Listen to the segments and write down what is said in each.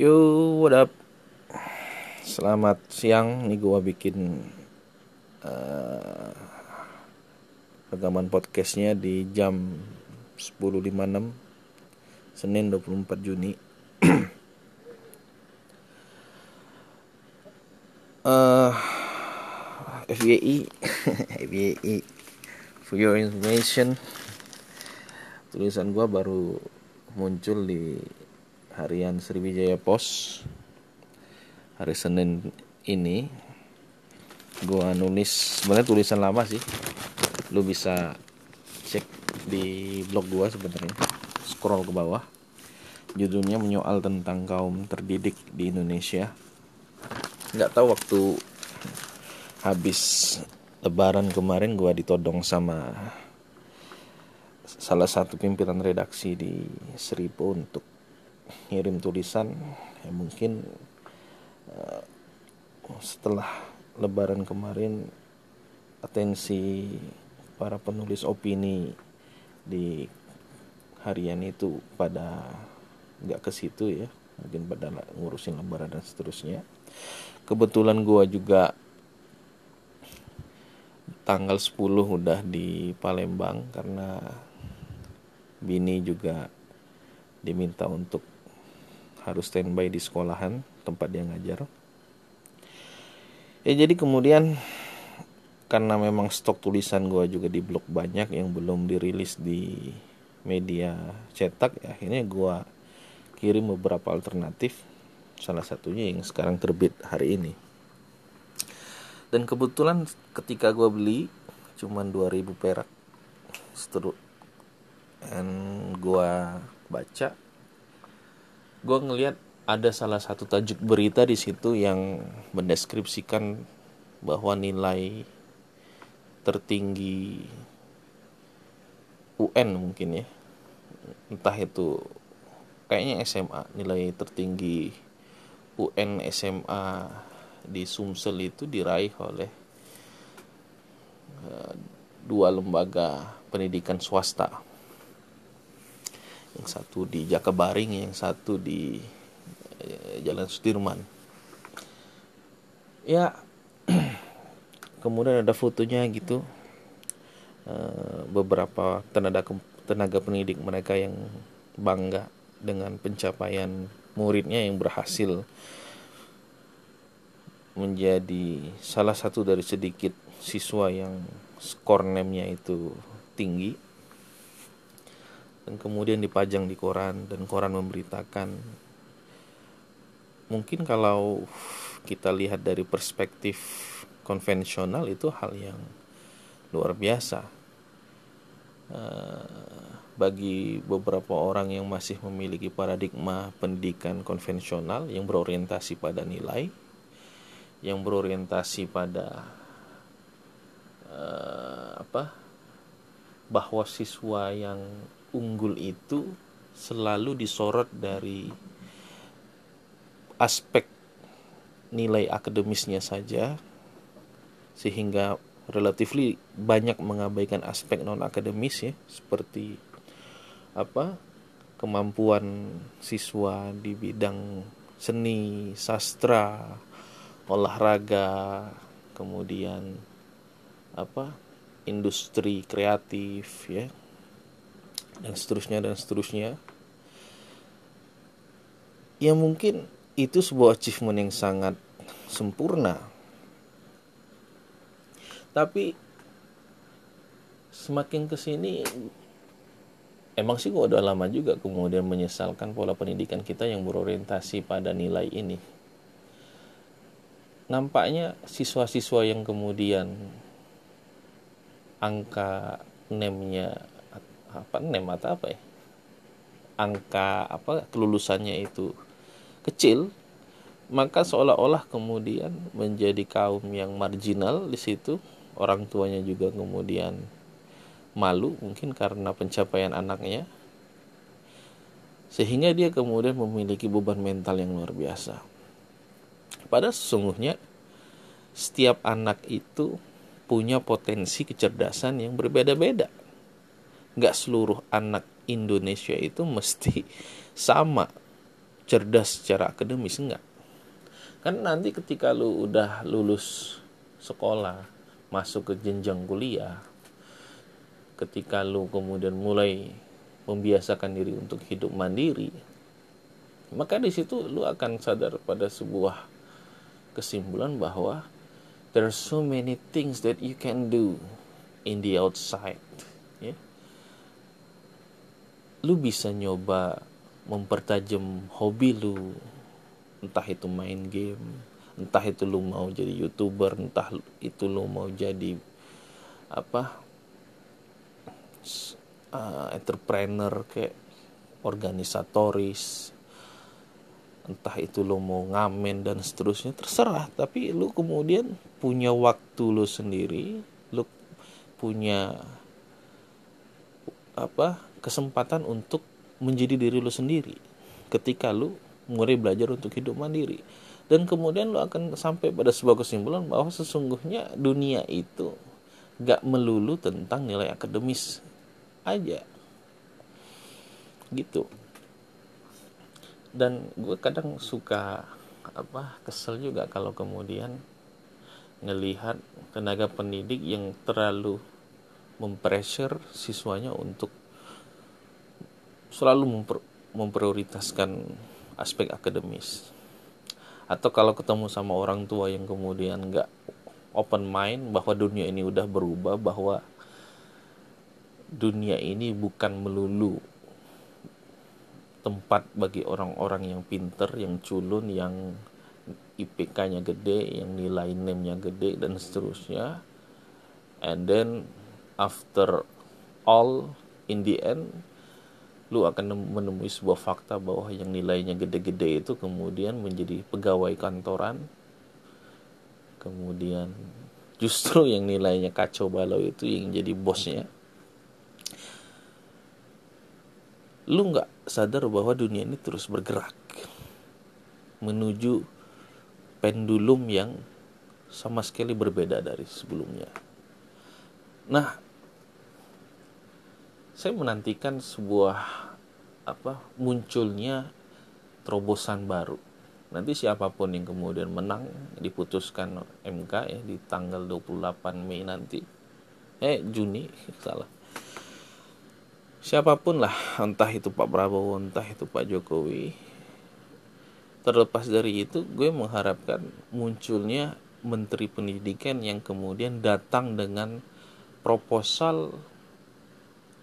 Yo, what up? Selamat siang. Nih gua bikin uh, rekaman podcastnya di jam 10.56 Senin 24 Juni. uh, FYI, FYI, for your information, tulisan gua baru muncul di harian Sriwijaya Pos hari Senin ini gua nulis sebenarnya tulisan lama sih. Lu bisa cek di blog gua sebenarnya. Scroll ke bawah. Judulnya menyoal tentang kaum terdidik di Indonesia. Nggak tahu waktu habis lebaran kemarin gua ditodong sama salah satu pimpinan redaksi di Seribu untuk ngirim tulisan ya mungkin uh, setelah lebaran kemarin atensi para penulis opini di harian itu pada nggak ke situ ya mungkin pada ngurusin lebaran dan seterusnya. Kebetulan gua juga tanggal 10 udah di Palembang karena bini juga diminta untuk harus standby di sekolahan tempat dia ngajar. Ya jadi kemudian karena memang stok tulisan gue juga di blog banyak yang belum dirilis di media cetak ya akhirnya gue kirim beberapa alternatif salah satunya yang sekarang terbit hari ini. Dan kebetulan ketika gue beli cuman 2000 perak seteru dan gue baca gue ngelihat ada salah satu tajuk berita di situ yang mendeskripsikan bahwa nilai tertinggi UN mungkin ya. Entah itu kayaknya SMA nilai tertinggi UN SMA di Sumsel itu diraih oleh uh, dua lembaga pendidikan swasta yang satu di Jakabaring yang satu di eh, Jalan Sudirman. Ya kemudian ada fotonya gitu. Eh, beberapa tenaga tenaga pendidik mereka yang bangga dengan pencapaian muridnya yang berhasil menjadi salah satu dari sedikit siswa yang skor nemnya itu tinggi dan kemudian dipajang di koran dan koran memberitakan. Mungkin kalau kita lihat dari perspektif konvensional itu hal yang luar biasa. Uh, bagi beberapa orang yang masih memiliki paradigma pendidikan konvensional yang berorientasi pada nilai yang berorientasi pada uh, apa bahwa siswa yang unggul itu selalu disorot dari aspek nilai akademisnya saja sehingga relatively banyak mengabaikan aspek non akademis ya seperti apa kemampuan siswa di bidang seni, sastra, olahraga, kemudian apa industri kreatif ya dan seterusnya dan seterusnya. Ya mungkin itu sebuah achievement yang sangat sempurna. Tapi semakin ke sini emang sih gua udah lama juga kemudian menyesalkan pola pendidikan kita yang berorientasi pada nilai ini. Nampaknya siswa-siswa yang kemudian angka nemnya apa nem atau apa ya? Angka apa kelulusannya itu kecil maka seolah-olah kemudian menjadi kaum yang marginal di situ. Orang tuanya juga kemudian malu mungkin karena pencapaian anaknya. Sehingga dia kemudian memiliki beban mental yang luar biasa. Pada sesungguhnya setiap anak itu punya potensi kecerdasan yang berbeda-beda nggak seluruh anak Indonesia itu mesti sama cerdas secara akademis enggak kan nanti ketika lu udah lulus sekolah masuk ke jenjang kuliah ketika lu kemudian mulai membiasakan diri untuk hidup mandiri maka di situ lu akan sadar pada sebuah kesimpulan bahwa there are so many things that you can do in the outside ya lu bisa nyoba mempertajam hobi lu. Entah itu main game entah itu lu mau jadi youtuber entah itu lu mau jadi apa uh, entrepreneur kayak organisatoris. Entah itu lo mau ngamen dan seterusnya terserah. Tapi lo kemudian punya waktu lo sendiri lo punya apa kesempatan untuk menjadi diri lo sendiri ketika lo mulai belajar untuk hidup mandiri. Dan kemudian lo akan sampai pada sebuah kesimpulan bahwa sesungguhnya dunia itu gak melulu tentang nilai akademis aja. Gitu. Dan gue kadang suka apa kesel juga kalau kemudian ngelihat tenaga pendidik yang terlalu mempressure siswanya untuk selalu memper, memprioritaskan aspek akademis atau kalau ketemu sama orang tua yang kemudian nggak open mind bahwa dunia ini udah berubah bahwa dunia ini bukan melulu tempat bagi orang-orang yang pinter, yang culun, yang IPK-nya gede, yang nilai NIM-nya gede dan seterusnya. And then after all in the end lu akan menemui sebuah fakta bahwa yang nilainya gede-gede itu kemudian menjadi pegawai kantoran. Kemudian justru yang nilainya kacau balau itu yang jadi bosnya lu nggak sadar bahwa dunia ini terus bergerak menuju pendulum yang sama sekali berbeda dari sebelumnya. Nah, saya menantikan sebuah apa munculnya terobosan baru. Nanti siapa pun yang kemudian menang diputuskan MK ya di tanggal 28 Mei nanti. Eh Juni salah siapa pun lah entah itu Pak Prabowo entah itu Pak Jokowi terlepas dari itu gue mengharapkan munculnya menteri pendidikan yang kemudian datang dengan proposal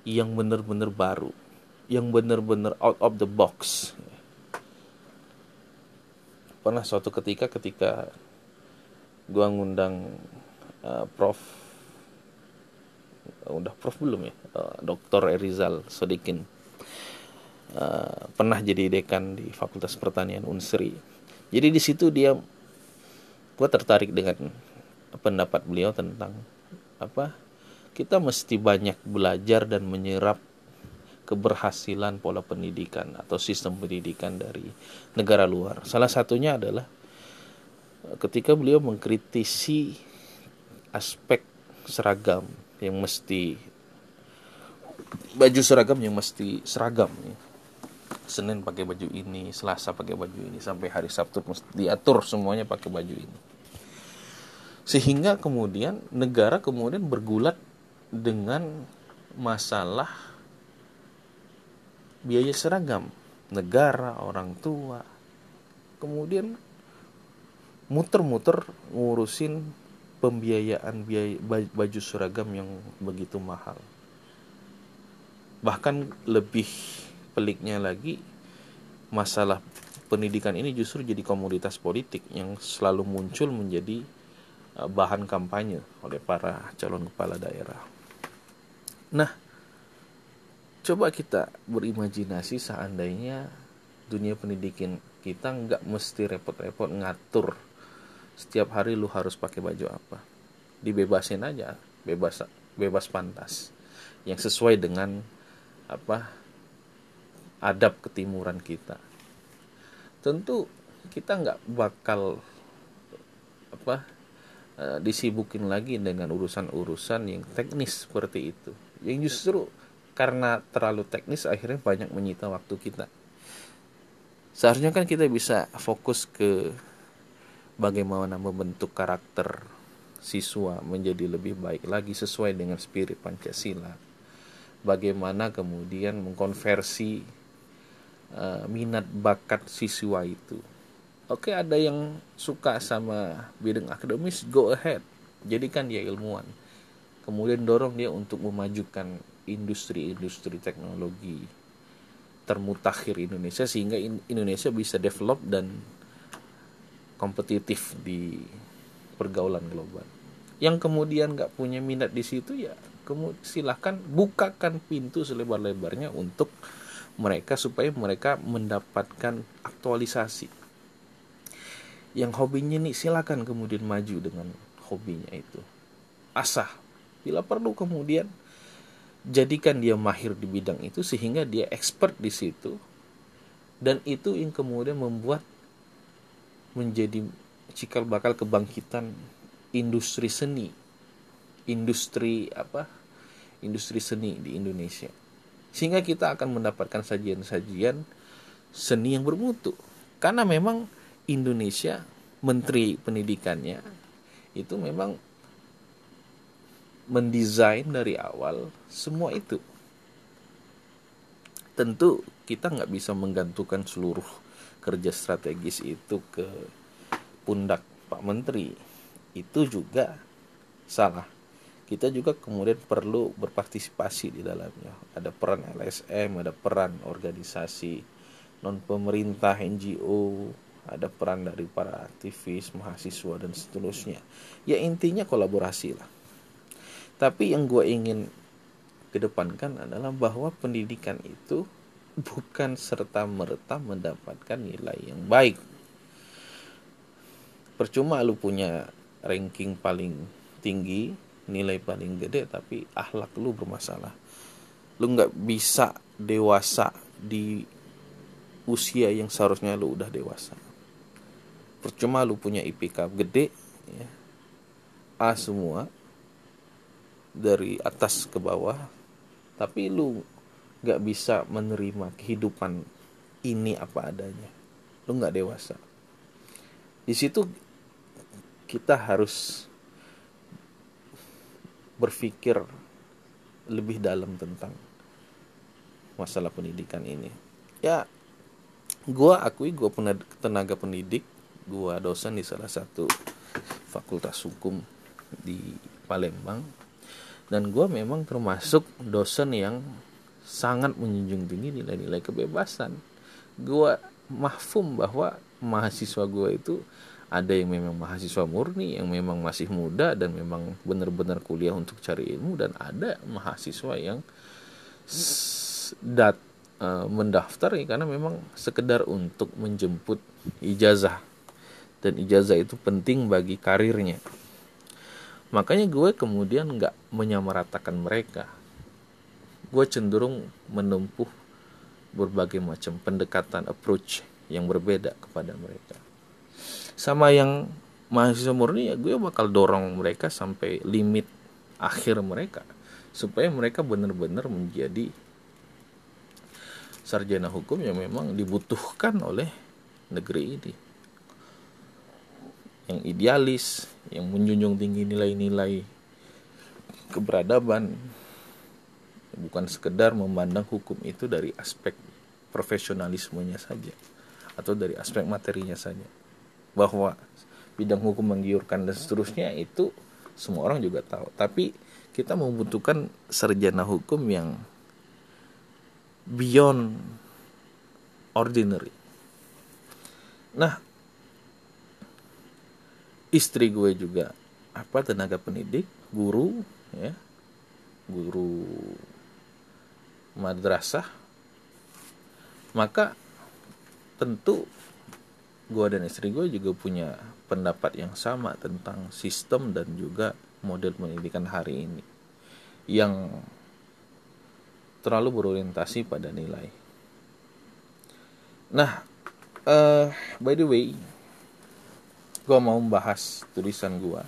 yang benar-benar baru yang benar-benar out of the box. Pernah suatu ketika ketika gue ngundang uh, Prof udah prof belum ya? Uh, Dr. Erizal Sodikin. Uh, pernah jadi dekan di Fakultas Pertanian Unsri. Jadi di situ dia gue tertarik dengan pendapat beliau tentang apa kita mesti banyak belajar dan menyerap keberhasilan pola pendidikan atau sistem pendidikan dari negara luar. Salah satunya adalah ketika beliau mengkritisi aspek seragam yang mesti baju seragam yang mesti seragam nih. Senin pakai baju ini, Selasa pakai baju ini, sampai hari Sabtu mesti diatur semuanya pakai baju ini. Sehingga kemudian negara kemudian bergulat dengan masalah biaya seragam negara, orang tua. Kemudian muter-muter ngurusin pembiayaan biaya baju seragam yang begitu mahal. Bahkan lebih peliknya lagi masalah pendidikan ini justru jadi komoditas politik yang selalu muncul menjadi eh, bahan kampanye oleh para calon kepala daerah. Nah, coba kita berimajinasi seandainya dunia pendidikan kita nggak mesti repot-repot ngatur setiap hari lu harus pakai baju apa. Dibebasin aja bebas bebas pantas. Yang sesuai dengan apa adab ketimuran kita. Tentu kita nggak bakal apa e, disibukin lagi dengan urusan-urusan yang teknis seperti itu yang justru karena terlalu teknis akhirnya banyak menyita waktu kita seharusnya kan kita bisa fokus ke bagaimana membentuk karakter siswa menjadi lebih baik lagi sesuai dengan spirit Pancasila. Bagaimana kemudian mengkonversi uh, minat bakat siswa itu. Oke, ada yang suka sama bidang akademis, go ahead. Jadikan dia ilmuwan. Kemudian dorong dia untuk memajukan industri-industri teknologi termutakhir Indonesia sehingga Indonesia bisa develop dan kompetitif di pergaulan global. Yang kemudian nggak punya minat di situ ya, silahkan bukakan pintu selebar-lebarnya untuk mereka supaya mereka mendapatkan aktualisasi. Yang hobinya nih silakan kemudian maju dengan hobinya itu. Asah, bila perlu kemudian jadikan dia mahir di bidang itu sehingga dia expert di situ dan itu yang kemudian membuat menjadi cikal bakal kebangkitan industri seni industri apa industri seni di Indonesia. Sehingga kita akan mendapatkan sajian-sajian seni yang bermutu. Karena memang Indonesia menteri pendidikannya itu memang mendesain dari awal semua itu. Tentu kita nggak bisa menggantungkan seluruh kerja strategis itu ke pundak Pak Menteri. Itu juga salah. Kita juga kemudian perlu berpartisipasi di dalamnya. Ada peran LSM ada peran organisasi non pemerintah NGO ada peran dari para aktivis mahasiswa dan seterusnya. Ya intinya kolaborasi lah tapi yang gue ingin kedepankan adalah bahwa pendidikan itu bukan serta-merta mendapatkan nilai yang baik. Percuma lu punya ranking paling tinggi, nilai paling gede, tapi akhlak lu bermasalah. Lu nggak bisa dewasa di usia yang seharusnya lu udah dewasa. Percuma lu punya IPK gede, ya, A semua, dari atas ke bawah, tapi lu gak bisa menerima kehidupan ini apa adanya. Lu gak dewasa. Di situ kita harus berpikir lebih dalam tentang masalah pendidikan ini. Ya gue akui gue tenaga pendidik gue dosen di salah satu fakultas hukum di Palembang dan gue memang termasuk dosen yang sangat menjunjung tinggi nilai-nilai kebebasan. Gue mahfum bahwa mahasiswa gue itu ada yang memang mahasiswa murni yang memang masih muda dan memang benar-benar kuliah untuk cari ilmu dan ada mahasiswa yang dat uh, mendaftar ya karena memang sekedar untuk menjemput ijazah. Dan ijazah itu penting bagi karirnya makanya gue kemudian nggak menyamaratakan mereka. Gue cenderung menempuh berbagai macam pendekatan approach yang berbeda kepada mereka. Sama yang mahasiswa murni ya gue bakal dorong mereka sampai limit akhir mereka. Supaya mereka benar-benar menjadi sarjana hukum yang memang dibutuhkan oleh negeri ini yang idealis yang menjunjung tinggi nilai-nilai keberadaban bukan sekedar memandang hukum itu dari aspek profesionalismenya saja atau dari aspek materinya saja. Bahwa bidang hukum menggiurkan dan seterusnya itu semua orang juga tahu. Tapi kita membutuhkan sarjana hukum yang beyond ordinary. Nah istri gue juga apa tenaga pendidik guru ya guru madrasah maka tentu gue dan istri gue juga punya pendapat yang sama tentang sistem dan juga model pendidikan hari ini yang terlalu berorientasi pada nilai. Nah, uh, by the way, gue mau membahas tulisan gue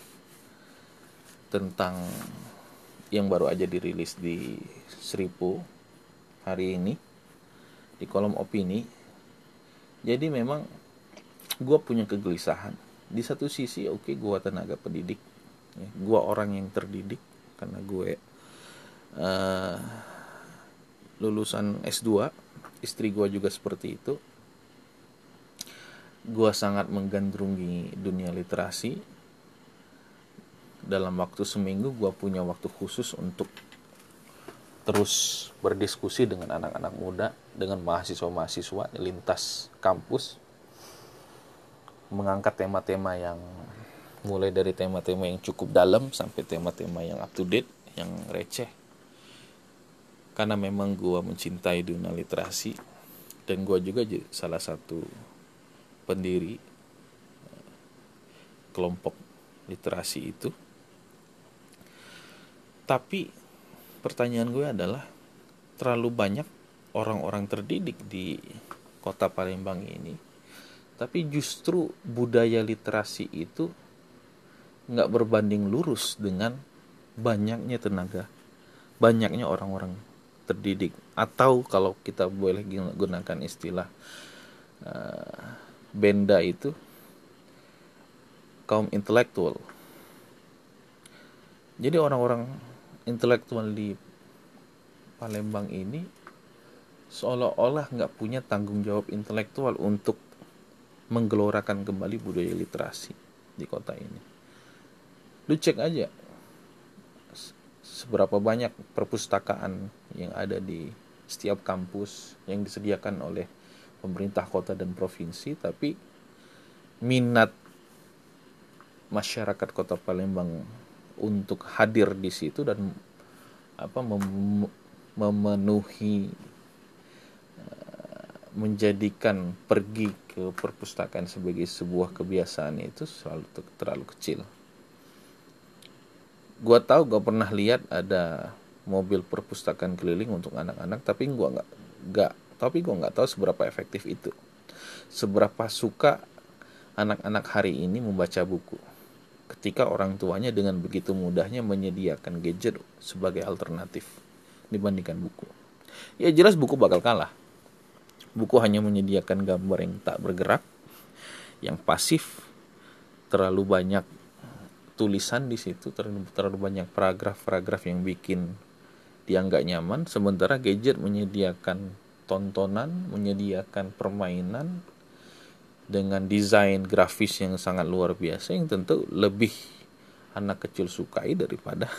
tentang yang baru aja dirilis di Seripu hari ini di kolom opini. Jadi memang gue punya kegelisahan. Di satu sisi oke okay, gue tenaga pendidik ya, gue orang yang terdidik karena gue uh, lulusan S2 istri gue juga seperti itu gue sangat menggandrungi dunia literasi. Dalam waktu seminggu gue punya waktu khusus untuk terus berdiskusi dengan anak-anak muda dengan mahasiswa-mahasiswa lintas kampus mengangkat tema-tema yang mulai dari tema-tema yang cukup dalam sampai tema-tema yang up to date yang receh. Karena memang gue mencintai dunia literasi dan gue juga salah satu pendiri eh, kelompok literasi itu. Tapi pertanyaan gue adalah terlalu banyak orang-orang terdidik di kota Palembang ini tapi justru budaya literasi itu nggak berbanding lurus dengan banyaknya tenaga banyaknya orang-orang terdidik. Atau kalau kita boleh gunakan istilah uh, benda itu kaum intelektual jadi orang-orang intelektual di Palembang ini seolah-olah nggak punya tanggung jawab intelektual untuk menggelorakan kembali budaya literasi di kota ini. Lu cek aja seberapa banyak perpustakaan yang ada di setiap kampus yang disediakan oleh pemerintah kota dan provinsi, tapi minat masyarakat kota Palembang untuk hadir di situ dan apa mem memenuhi menjadikan pergi ke perpustakaan sebagai sebuah kebiasaan itu selalu terlalu kecil. Gua tahu gak pernah lihat ada mobil perpustakaan keliling untuk anak-anak, tapi gua nggak nggak tapi gua nggak tahu seberapa efektif itu. Seberapa suka anak-anak hari ini membaca buku. Ketika orang tuanya dengan begitu mudahnya menyediakan gadget sebagai alternatif dibandingkan buku. Ya jelas buku bakal kalah Buku hanya menyediakan gambar yang tak bergerak, yang pasif, terlalu banyak tulisan di situ, terlalu, terlalu banyak paragraf-paragraf yang bikin dia nggak nyaman. Sementara gadget menyediakan tontonan, menyediakan permainan dengan desain grafis yang sangat luar biasa yang tentu lebih anak kecil sukai daripada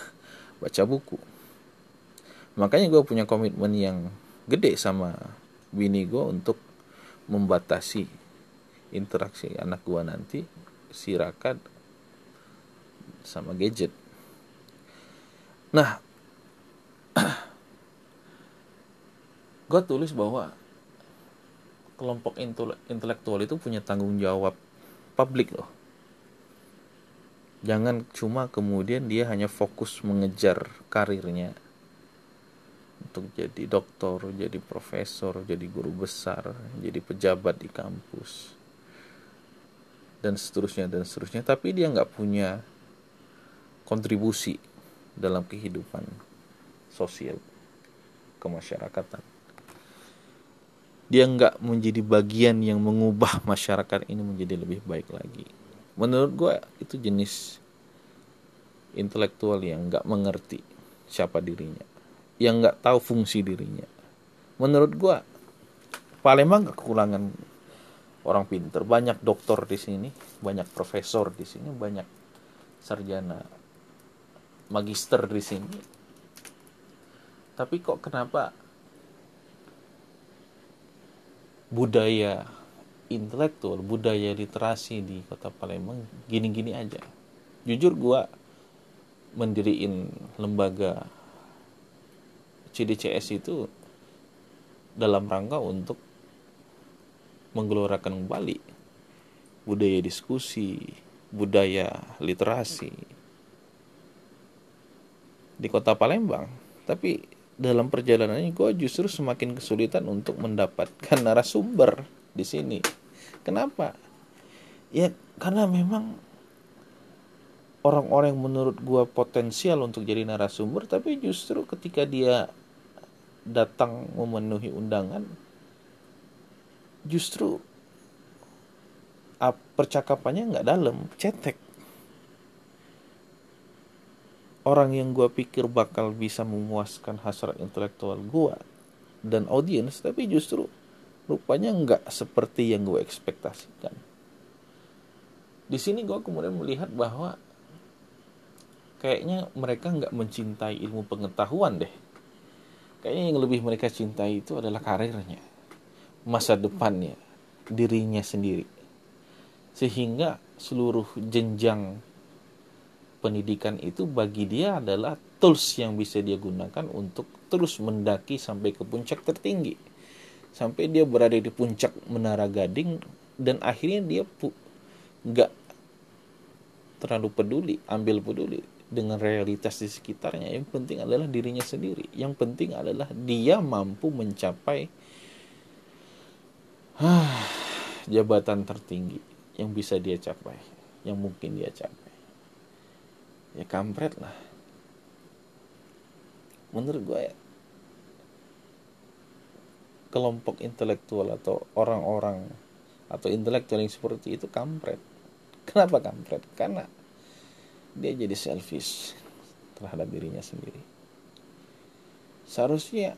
baca buku. Makanya gue punya komitmen yang gede sama bini gue untuk membatasi interaksi anak gue nanti si Raka sama gadget nah gue tulis bahwa kelompok intelektual itu punya tanggung jawab publik loh jangan cuma kemudian dia hanya fokus mengejar karirnya untuk jadi dokter, jadi profesor, jadi guru besar, jadi pejabat di kampus, dan seterusnya dan seterusnya. Tapi dia nggak punya kontribusi dalam kehidupan sosial kemasyarakatan. Dia nggak menjadi bagian yang mengubah masyarakat ini menjadi lebih baik lagi. Menurut gue itu jenis intelektual yang nggak mengerti siapa dirinya yang nggak tahu fungsi dirinya. Menurut gua Palembang gak kekurangan orang pinter. Banyak dokter di sini, banyak profesor di sini, banyak sarjana magister di sini. Tapi kok kenapa budaya intelektual, budaya literasi di kota Palembang gini-gini aja. Jujur gua mendiriin lembaga CDCS itu dalam rangka untuk menggelorakan kembali budaya diskusi, budaya literasi di kota Palembang. Tapi dalam perjalanan ini gue justru semakin kesulitan untuk mendapatkan narasumber di sini. Kenapa? Ya karena memang orang-orang yang menurut gue potensial untuk jadi narasumber, tapi justru ketika dia datang memenuhi undangan justru percakapannya nggak dalam cetek orang yang gue pikir bakal bisa memuaskan hasrat intelektual gue dan audiens tapi justru rupanya nggak seperti yang gue ekspektasikan. Di sini gue kemudian melihat bahwa kayaknya mereka nggak mencintai ilmu pengetahuan deh. Kayaknya yang lebih mereka cintai itu adalah karirnya masa depannya dirinya sendiri. Sehingga seluruh jenjang pendidikan itu bagi dia adalah tools yang bisa dia gunakan untuk terus mendaki sampai ke puncak tertinggi. Sampai dia berada di puncak menara gading dan akhirnya dia nggak terlalu peduli ambil peduli dengan realitas di sekitarnya. Yang penting adalah dirinya sendiri. Yang penting adalah dia mampu mencapai jabatan tertinggi yang bisa dia capai yang mungkin dia capai ya kampret lah. Menurut gue ya kelompok intelektual atau orang-orang atau intelektual yang seperti itu kampret. Kenapa kampret? Karena dia jadi selfish terhadap dirinya sendiri. Seharusnya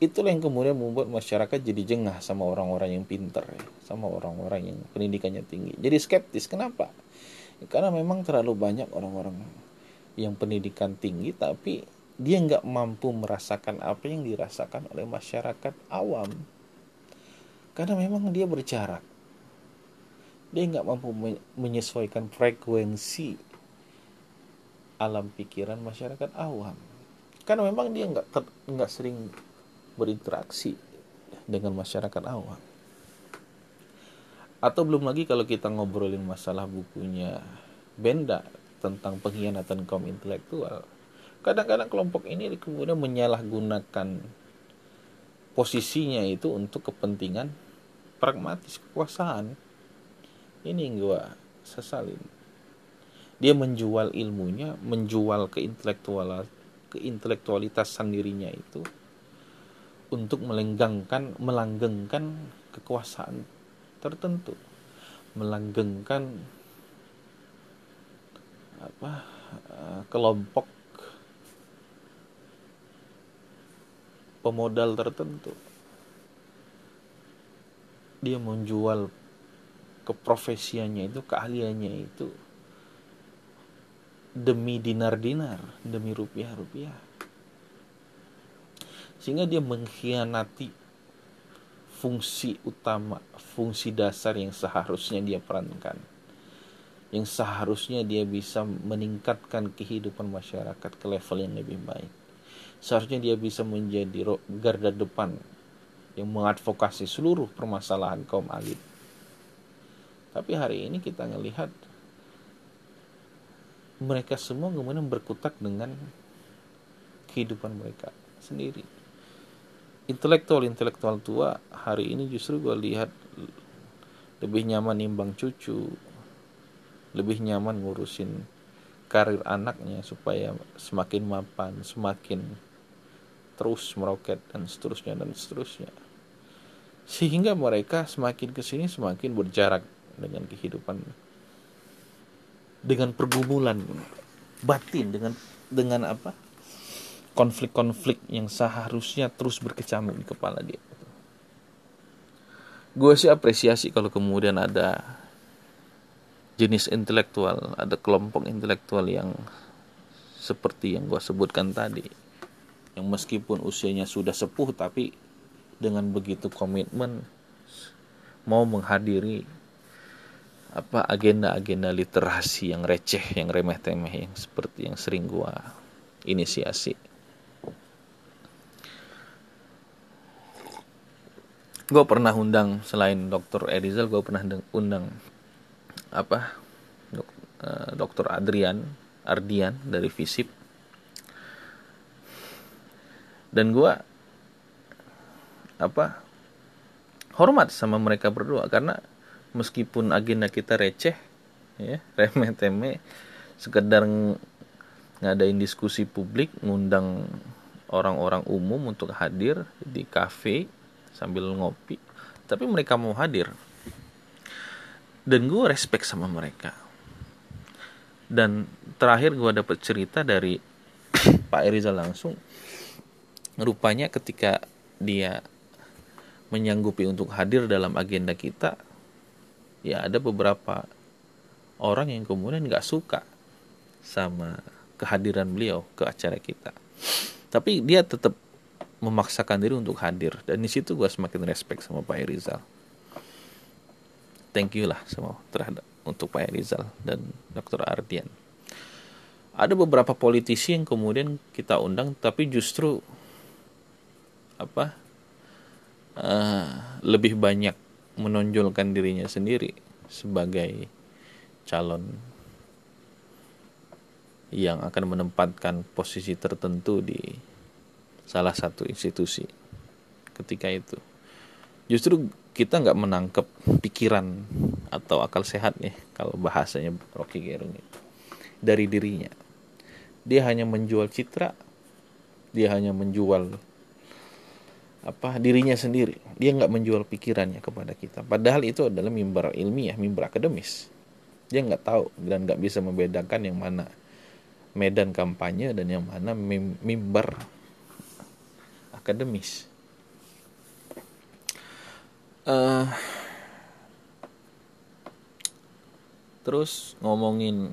itulah yang kemudian membuat masyarakat jadi jengah sama orang-orang yang pinter ya sama orang-orang yang pendidikannya tinggi. Jadi skeptis kenapa karena memang terlalu banyak orang-orang yang pendidikan tinggi tapi dia nggak mampu merasakan apa yang dirasakan oleh masyarakat awam. Karena memang dia berjarak. Dia nggak mampu menyesuaikan frekuensi alam pikiran masyarakat awam. Karena memang dia nggak nggak sering berinteraksi dengan masyarakat awam atau belum lagi kalau kita ngobrolin masalah bukunya Benda tentang pengkhianatan kaum intelektual. Kadang-kadang kelompok ini kemudian menyalahgunakan posisinya itu untuk kepentingan pragmatis kekuasaan. Ini yang gue sesalin. Dia menjual ilmunya menjual keintelektual keintelektualitasan dirinya itu untuk melenggangkan melanggengkan kekuasaan tertentu melanggengkan apa eh, kelompok pemodal tertentu. Dia menjual keprofesiannya itu keahliannya itu demi dinar-dinar demi rupiah-rupiah. Sehingga dia mengkhianati fungsi utama, fungsi dasar yang seharusnya dia perankan. Yang seharusnya dia bisa meningkatkan kehidupan masyarakat ke level yang lebih baik. Seharusnya dia bisa menjadi garda depan yang mengadvokasi seluruh permasalahan kaum alit. Tapi hari ini kita melihat mereka semua kemudian berkutak dengan kehidupan mereka sendiri intelektual-intelektual tua hari ini justru gue lihat lebih nyaman nimbang cucu lebih nyaman ngurusin karir anaknya supaya semakin mapan semakin terus meroket dan seterusnya dan seterusnya. Sehingga mereka semakin ke sini semakin berjarak dengan kehidupan dengan pergumulan batin dengan dengan apa konflik-konflik yang seharusnya terus berkecamuk di kepala dia. Gue sih apresiasi kalau kemudian ada jenis intelektual, ada kelompok intelektual yang seperti yang gue sebutkan tadi, yang meskipun usianya sudah sepuh tapi dengan begitu komitmen mau menghadiri apa agenda-agenda literasi yang receh, yang remeh-temeh, yang seperti yang sering gue inisiasi. Gue pernah undang selain dokter Erizal gue pernah undang apa uh, dokter Adrian Ardian dari Visip. Dan gue apa hormat sama mereka berdua karena meskipun agenda kita receh ya remeh temeh sekedar ngadain diskusi publik ngundang orang-orang umum untuk hadir di kafe sambil ngopi. Tapi mereka mau hadir. Dan gue respect sama mereka. Dan terakhir gue dapet cerita dari Pak Erizal langsung. Rupanya ketika dia menyanggupi untuk hadir dalam agenda kita ya ada beberapa orang yang kemudian nggak suka sama kehadiran beliau ke acara kita. Tapi dia tetap memaksakan diri untuk hadir dan di situ gue semakin respect sama Pak Erizal thank you lah semua terhadap untuk Pak Erizal dan Dr. Ardian ada beberapa politisi yang kemudian kita undang tapi justru apa uh, lebih banyak menonjolkan dirinya sendiri sebagai calon yang akan menempatkan posisi tertentu di salah satu institusi ketika itu. Justru kita nggak menangkap pikiran atau akal sehat nih kalau bahasanya Rocky Gerung itu. Dari dirinya. Dia hanya menjual citra dia hanya menjual apa dirinya sendiri. Dia nggak menjual pikirannya kepada kita. Padahal itu adalah mimbar ilmiah mimbar akademis. Dia nggak tahu dan nggak bisa membedakan yang mana medan kampanye dan yang mana mim mimbar akademis. Uh, terus ngomongin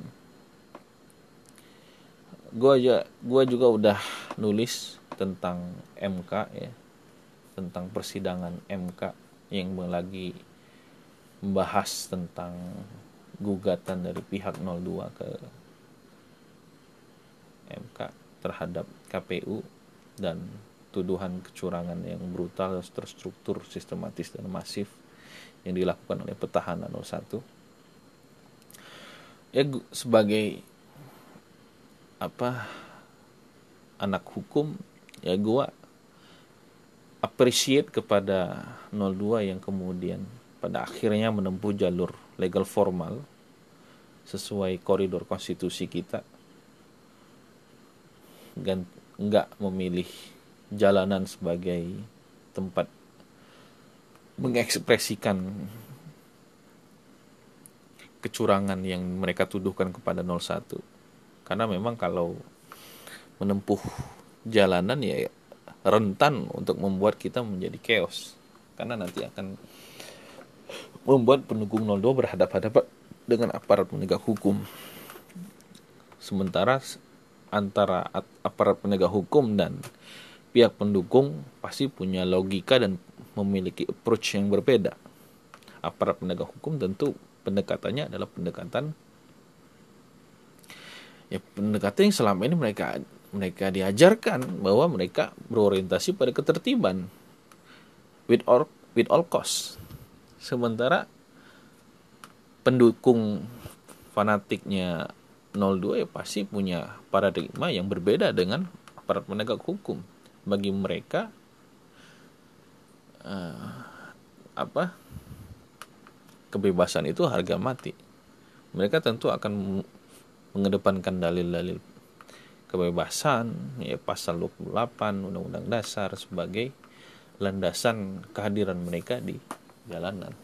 gue aja gue juga udah nulis tentang MK ya tentang persidangan MK yang lagi membahas tentang gugatan dari pihak 02 ke MK terhadap KPU dan tuduhan kecurangan yang brutal, terstruktur, sistematis dan masif yang dilakukan oleh petahana 01. Ya sebagai apa anak hukum ya gua appreciate kepada 02 yang kemudian pada akhirnya menempuh jalur legal formal sesuai koridor konstitusi kita nggak memilih jalanan sebagai tempat mengekspresikan kecurangan yang mereka tuduhkan kepada 01 karena memang kalau menempuh jalanan ya rentan untuk membuat kita menjadi chaos. Karena nanti akan membuat pendukung 02 berhadapan-hadapan dengan aparat penegak hukum. Sementara antara aparat penegak hukum dan pihak pendukung pasti punya logika dan memiliki approach yang berbeda. Aparat penegak hukum tentu pendekatannya adalah pendekatan ya pendekatan yang selama ini mereka mereka diajarkan bahwa mereka berorientasi pada ketertiban with all with all cost. Sementara pendukung fanatiknya 02 ya pasti punya paradigma yang berbeda dengan aparat penegak hukum. Bagi mereka uh, apa kebebasan itu harga mati. Mereka tentu akan mengedepankan dalil-dalil kebebasan ya pasal 28 Undang-Undang Dasar sebagai landasan kehadiran mereka di jalanan.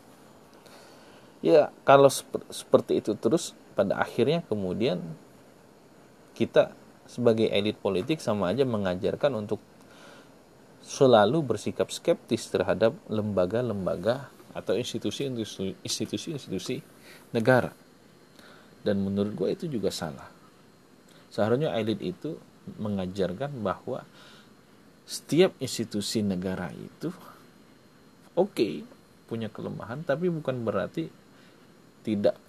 Ya, kalau seperti itu terus pada akhirnya kemudian kita sebagai elit politik sama aja mengajarkan untuk selalu bersikap skeptis terhadap lembaga-lembaga atau institusi-institusi negara. Dan menurut gue itu juga salah. Seharusnya elit itu mengajarkan bahwa setiap institusi negara itu oke okay, punya kelemahan tapi bukan berarti tidak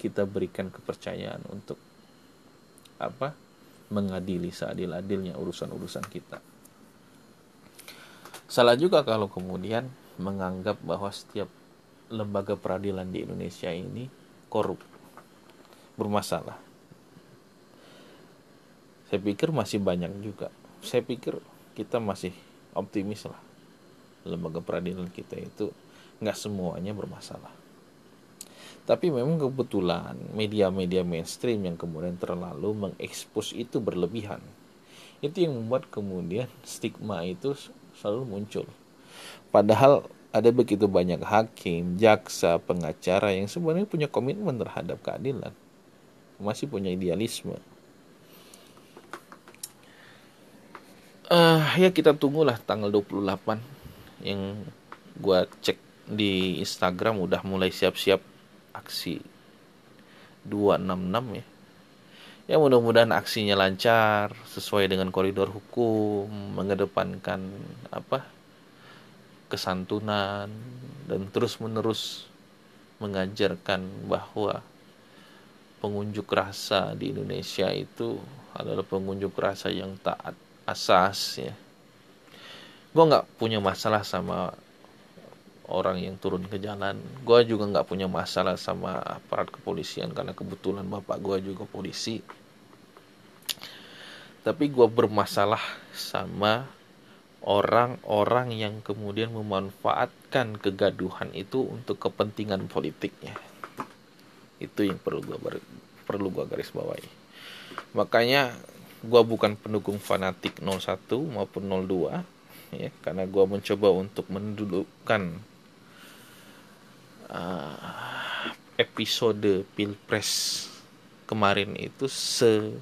kita berikan kepercayaan untuk apa mengadili seadil-adilnya urusan-urusan kita. Salah juga kalau kemudian menganggap bahwa setiap lembaga peradilan di Indonesia ini korup, bermasalah. Saya pikir masih banyak juga. Saya pikir kita masih optimis lah. Lembaga peradilan kita itu nggak semuanya bermasalah tapi memang kebetulan media-media mainstream yang kemudian terlalu mengekspos itu berlebihan. Itu yang membuat kemudian stigma itu selalu muncul. Padahal ada begitu banyak hakim, jaksa, pengacara yang sebenarnya punya komitmen terhadap keadilan. Masih punya idealisme. Uh, ya kita tunggulah tanggal 28 yang gua cek di Instagram udah mulai siap-siap aksi 266 ya. Ya mudah-mudahan aksinya lancar sesuai dengan koridor hukum, mengedepankan apa? kesantunan dan terus-menerus mengajarkan bahwa pengunjuk rasa di Indonesia itu adalah pengunjuk rasa yang taat asas ya. Gue nggak punya masalah sama orang yang turun ke jalan. Gue juga nggak punya masalah sama aparat kepolisian karena kebetulan bapak gue juga polisi. Tapi gue bermasalah sama orang-orang yang kemudian memanfaatkan kegaduhan itu untuk kepentingan politiknya. Itu yang perlu gua perlu gua garis bawahi. Makanya gua bukan pendukung fanatik 01 maupun 02 ya karena gua mencoba untuk mendudukkan uh, episode Pilpres kemarin itu se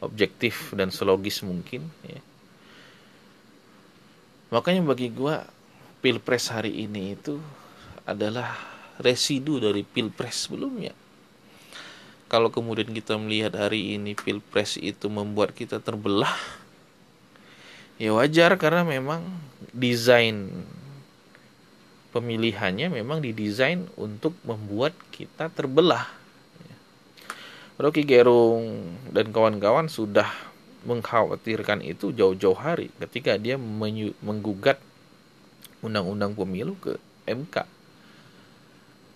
objektif dan selogis mungkin ya Makanya bagi gue pilpres hari ini itu adalah residu dari pilpres sebelumnya. Kalau kemudian kita melihat hari ini pilpres itu membuat kita terbelah, ya wajar karena memang desain pemilihannya memang didesain untuk membuat kita terbelah. Rocky Gerung dan kawan-kawan sudah mengkhawatirkan itu jauh-jauh hari ketika dia menggugat undang-undang pemilu ke MK.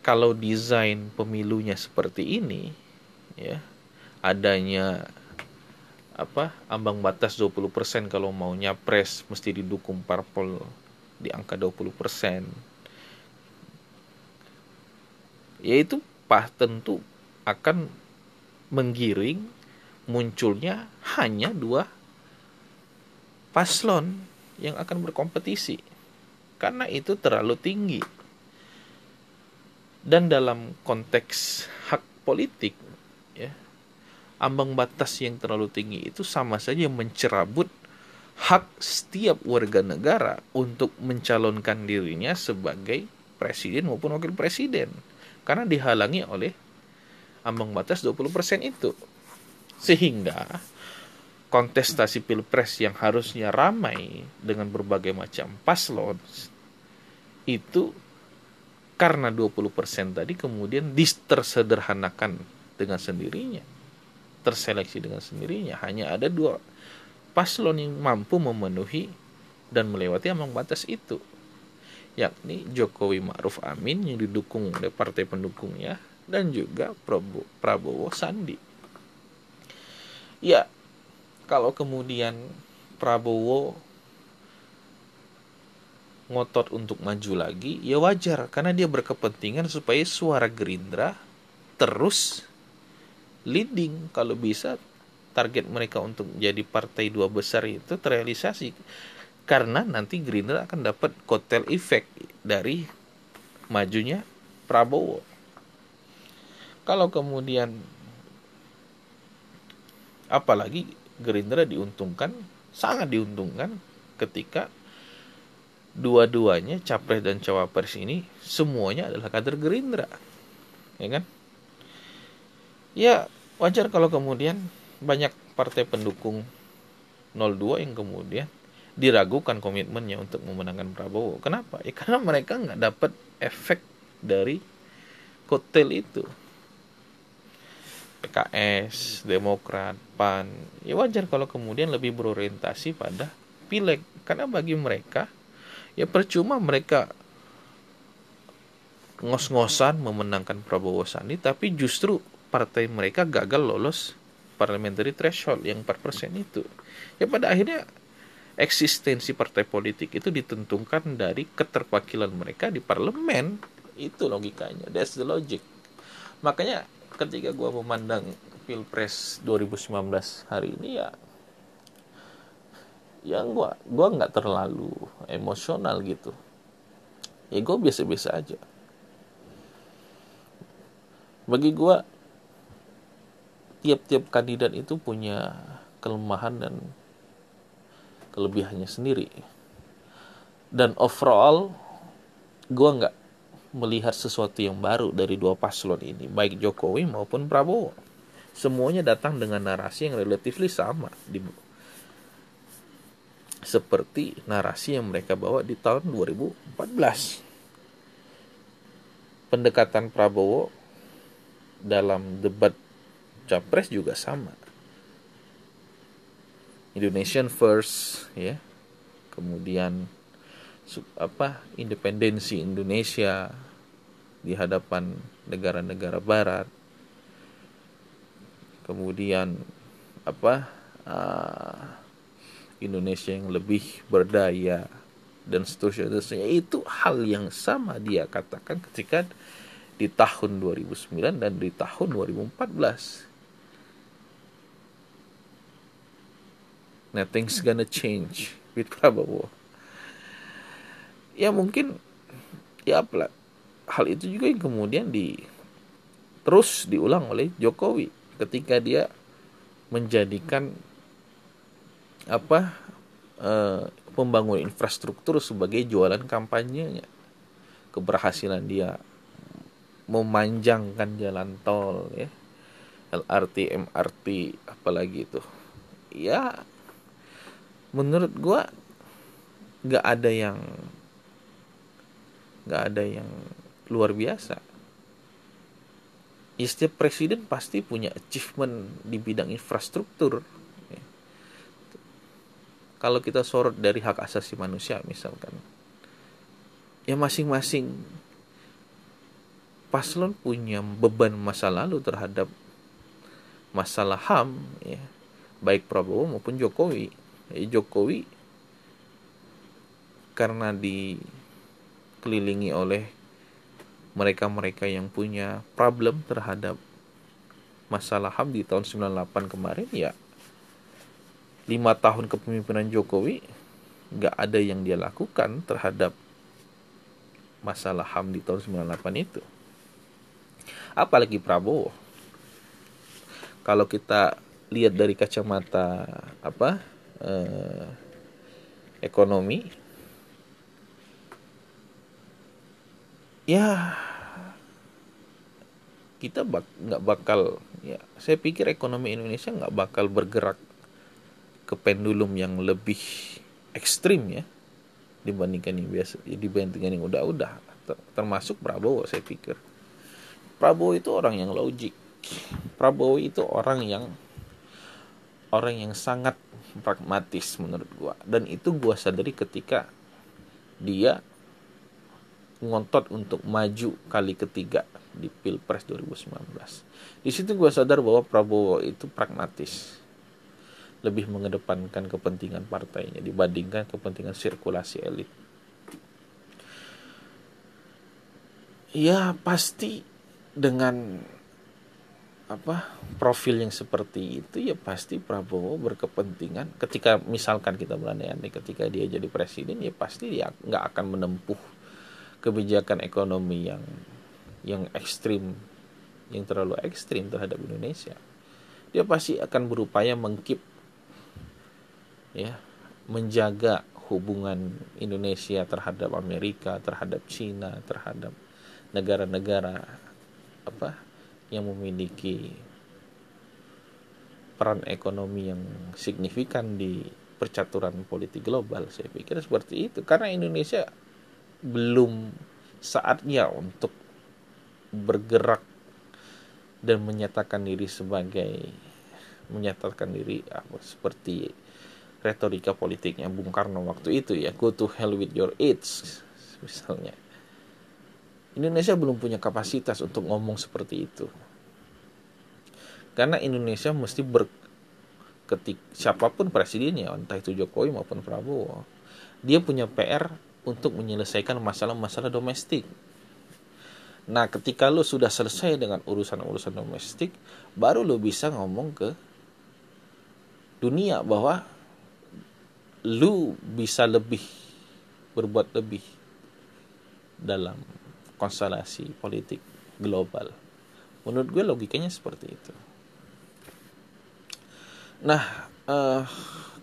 Kalau desain pemilunya seperti ini, ya, adanya apa ambang batas 20% kalau mau nyapres mesti didukung parpol di angka 20%. Yaitu pas tentu akan menggiring munculnya hanya dua paslon yang akan berkompetisi karena itu terlalu tinggi. Dan dalam konteks hak politik ya ambang batas yang terlalu tinggi itu sama saja mencerabut hak setiap warga negara untuk mencalonkan dirinya sebagai presiden maupun wakil presiden karena dihalangi oleh ambang batas 20% itu. Sehingga kontestasi pilpres yang harusnya ramai dengan berbagai macam paslon itu karena 20% tadi kemudian distersederhanakan dengan sendirinya. Terseleksi dengan sendirinya. Hanya ada dua paslon yang mampu memenuhi dan melewati ambang batas itu yakni Jokowi Ma'ruf Amin yang didukung oleh partai pendukungnya dan juga Prabowo, Prabowo Sandi. Ya, kalau kemudian Prabowo ngotot untuk maju lagi, ya wajar karena dia berkepentingan supaya suara Gerindra terus leading. Kalau bisa target mereka untuk jadi partai dua besar itu terrealisasi karena nanti Gerindra akan dapat kotel efek dari majunya Prabowo. Kalau kemudian apalagi Gerindra diuntungkan sangat diuntungkan ketika dua-duanya capres dan cawapres ini semuanya adalah kader Gerindra ya kan ya wajar kalau kemudian banyak partai pendukung 02 yang kemudian diragukan komitmennya untuk memenangkan Prabowo. Kenapa? Ya karena mereka nggak dapat efek dari kotel itu. PKS, Demokrat, PAN, ya wajar kalau kemudian lebih berorientasi pada pileg karena bagi mereka ya percuma mereka ngos-ngosan memenangkan Prabowo Sandi tapi justru partai mereka gagal lolos parliamentary threshold yang 4% itu. Ya pada akhirnya eksistensi partai politik itu ditentukan dari keterwakilan mereka di parlemen. Itu logikanya. That's the logic. Makanya ketika gue memandang pilpres 2019 hari ini ya yang gue gua nggak terlalu emosional gitu ya gue biasa-biasa aja bagi gue tiap-tiap kandidat itu punya kelemahan dan kelebihannya sendiri. Dan overall gue nggak melihat sesuatu yang baru dari dua paslon ini baik Jokowi maupun Prabowo. Semuanya datang dengan narasi yang relatif sama di seperti narasi yang mereka bawa di tahun 2014 pendekatan Prabowo dalam debat capres juga sama Indonesian first ya. Kemudian apa independensi Indonesia di hadapan negara-negara barat. Kemudian apa uh, Indonesia yang lebih berdaya dan seterusnya, seterusnya. Itu hal yang sama dia katakan ketika di tahun 2009 dan di tahun 2014 nothing's gonna change with Prabowo. Ya mungkin ya apalah hal itu juga yang kemudian di terus diulang oleh Jokowi ketika dia menjadikan apa eh, pembangunan infrastruktur sebagai jualan kampanyenya. Keberhasilan dia memanjangkan jalan tol ya. LRT MRT apalagi itu. Ya menurut gua nggak ada yang nggak ada yang luar biasa. Ya setiap presiden pasti punya achievement di bidang infrastruktur. Ya. kalau kita sorot dari hak asasi manusia misalkan ya masing-masing paslon punya beban masa lalu terhadap masalah HAM ya. Baik Prabowo maupun Jokowi Jokowi karena di dikelilingi oleh mereka-mereka yang punya problem terhadap masalah HAM di tahun 98 kemarin ya lima tahun kepemimpinan Jokowi nggak ada yang dia lakukan terhadap masalah HAM di tahun 98 itu. Apalagi Prabowo. Kalau kita lihat dari kacamata apa eh, ekonomi. Ya kita bak nggak bakal ya saya pikir ekonomi Indonesia nggak bakal bergerak ke pendulum yang lebih ekstrim ya dibandingkan yang biasa dibandingkan yang udah-udah. Termasuk Prabowo saya pikir. Prabowo itu orang yang logik. Prabowo itu orang yang orang yang sangat pragmatis menurut gua dan itu gua sadari ketika dia ngontot untuk maju kali ketiga di Pilpres 2019. Di situ gue sadar bahwa Prabowo itu pragmatis. Lebih mengedepankan kepentingan partainya dibandingkan kepentingan sirkulasi elit. Ya pasti dengan apa profil yang seperti itu ya pasti Prabowo berkepentingan. Ketika misalkan kita berandai-andai ketika dia jadi presiden ya pasti dia nggak akan menempuh kebijakan ekonomi yang yang ekstrim yang terlalu ekstrim terhadap Indonesia. Dia pasti akan berupaya mengkip ya menjaga hubungan Indonesia terhadap Amerika terhadap Cina terhadap negara-negara apa yang memiliki peran ekonomi yang signifikan di percaturan politik global. Saya pikir seperti itu. Karena Indonesia belum saatnya untuk bergerak dan menyatakan diri sebagai menyatakan diri apa seperti retorika politiknya Bung Karno waktu itu ya. Go to hell with your age misalnya Indonesia belum punya kapasitas untuk ngomong seperti itu karena Indonesia mesti ber ketik siapa pun presidennya entah itu Jokowi maupun Prabowo dia punya PR untuk menyelesaikan masalah-masalah domestik. Nah, ketika lo sudah selesai dengan urusan-urusan domestik, baru lo bisa ngomong ke dunia bahwa lo bisa lebih berbuat lebih dalam konstelasi politik global. Menurut gue logikanya seperti itu. Nah uh,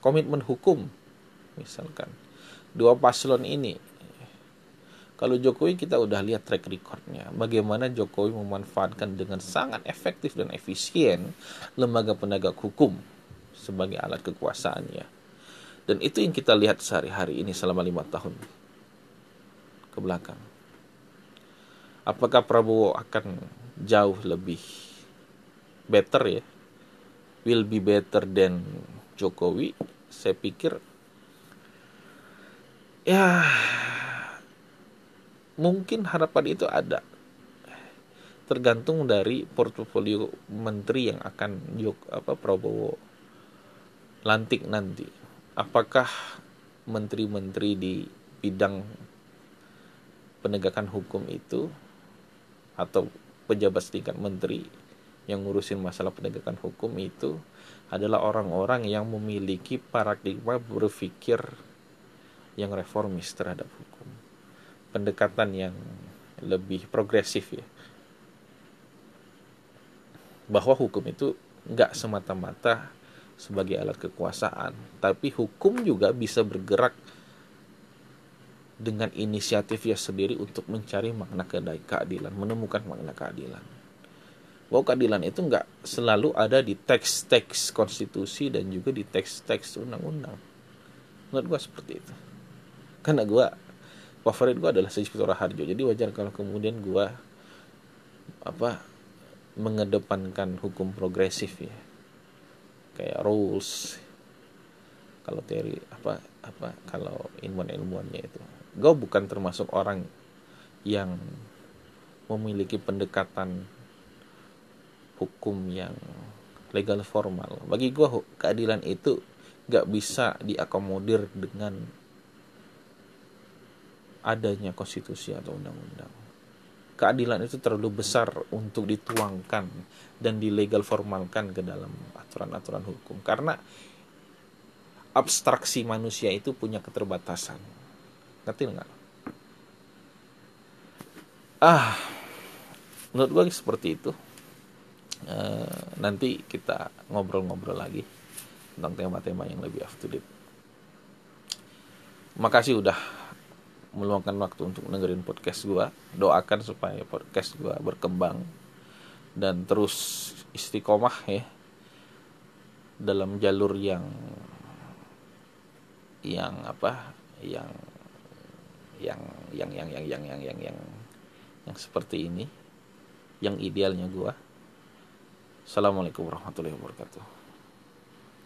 komitmen hukum misalkan. Dua paslon ini kalau Jokowi kita udah lihat track recordnya bagaimana Jokowi memanfaatkan dengan sangat efektif dan efisien lembaga penegak hukum sebagai alat kekuasaannya. Dan itu yang kita lihat sehari-hari ini selama lima tahun ke belakang apakah Prabowo akan jauh lebih better ya? Will be better than Jokowi? Saya pikir ya mungkin harapan itu ada. Tergantung dari portofolio menteri yang akan yuk apa Prabowo lantik nanti. Apakah menteri-menteri di bidang penegakan hukum itu atau pejabat setingkat menteri yang ngurusin masalah penegakan hukum itu adalah orang-orang yang memiliki paradigma berpikir yang reformis terhadap hukum. Pendekatan yang lebih progresif ya. Bahwa hukum itu nggak semata-mata sebagai alat kekuasaan tapi hukum juga bisa bergerak dengan inisiatifnya sendiri untuk mencari makna keadilan menemukan makna keadilan. Bahwa keadilan itu nggak selalu ada di teks-teks konstitusi dan juga di teks-teks undang-undang. Menurut gue seperti itu. Karena gue favorit gue adalah Sejak Harjo. Jadi wajar kalau kemudian gue apa mengedepankan hukum progresif ya. Kayak rules. Kalau teori apa apa kalau ilmuwan ilmuannya itu gue bukan termasuk orang yang memiliki pendekatan hukum yang legal formal bagi gue keadilan itu gak bisa diakomodir dengan adanya konstitusi atau undang-undang. Keadilan itu terlalu besar untuk dituangkan dan dilegal formalkan ke dalam aturan-aturan hukum karena abstraksi manusia itu punya keterbatasan. Ngerti nggak? Ah, menurut gue seperti itu. E, nanti kita ngobrol-ngobrol lagi tentang tema-tema yang lebih up to date. Makasih udah meluangkan waktu untuk dengerin podcast gue doakan supaya podcast gue berkembang dan terus istiqomah ya dalam jalur yang yang apa yang yang yang yang yang yang yang yang yang, yang seperti ini yang idealnya gue Assalamualaikum warahmatullahi wabarakatuh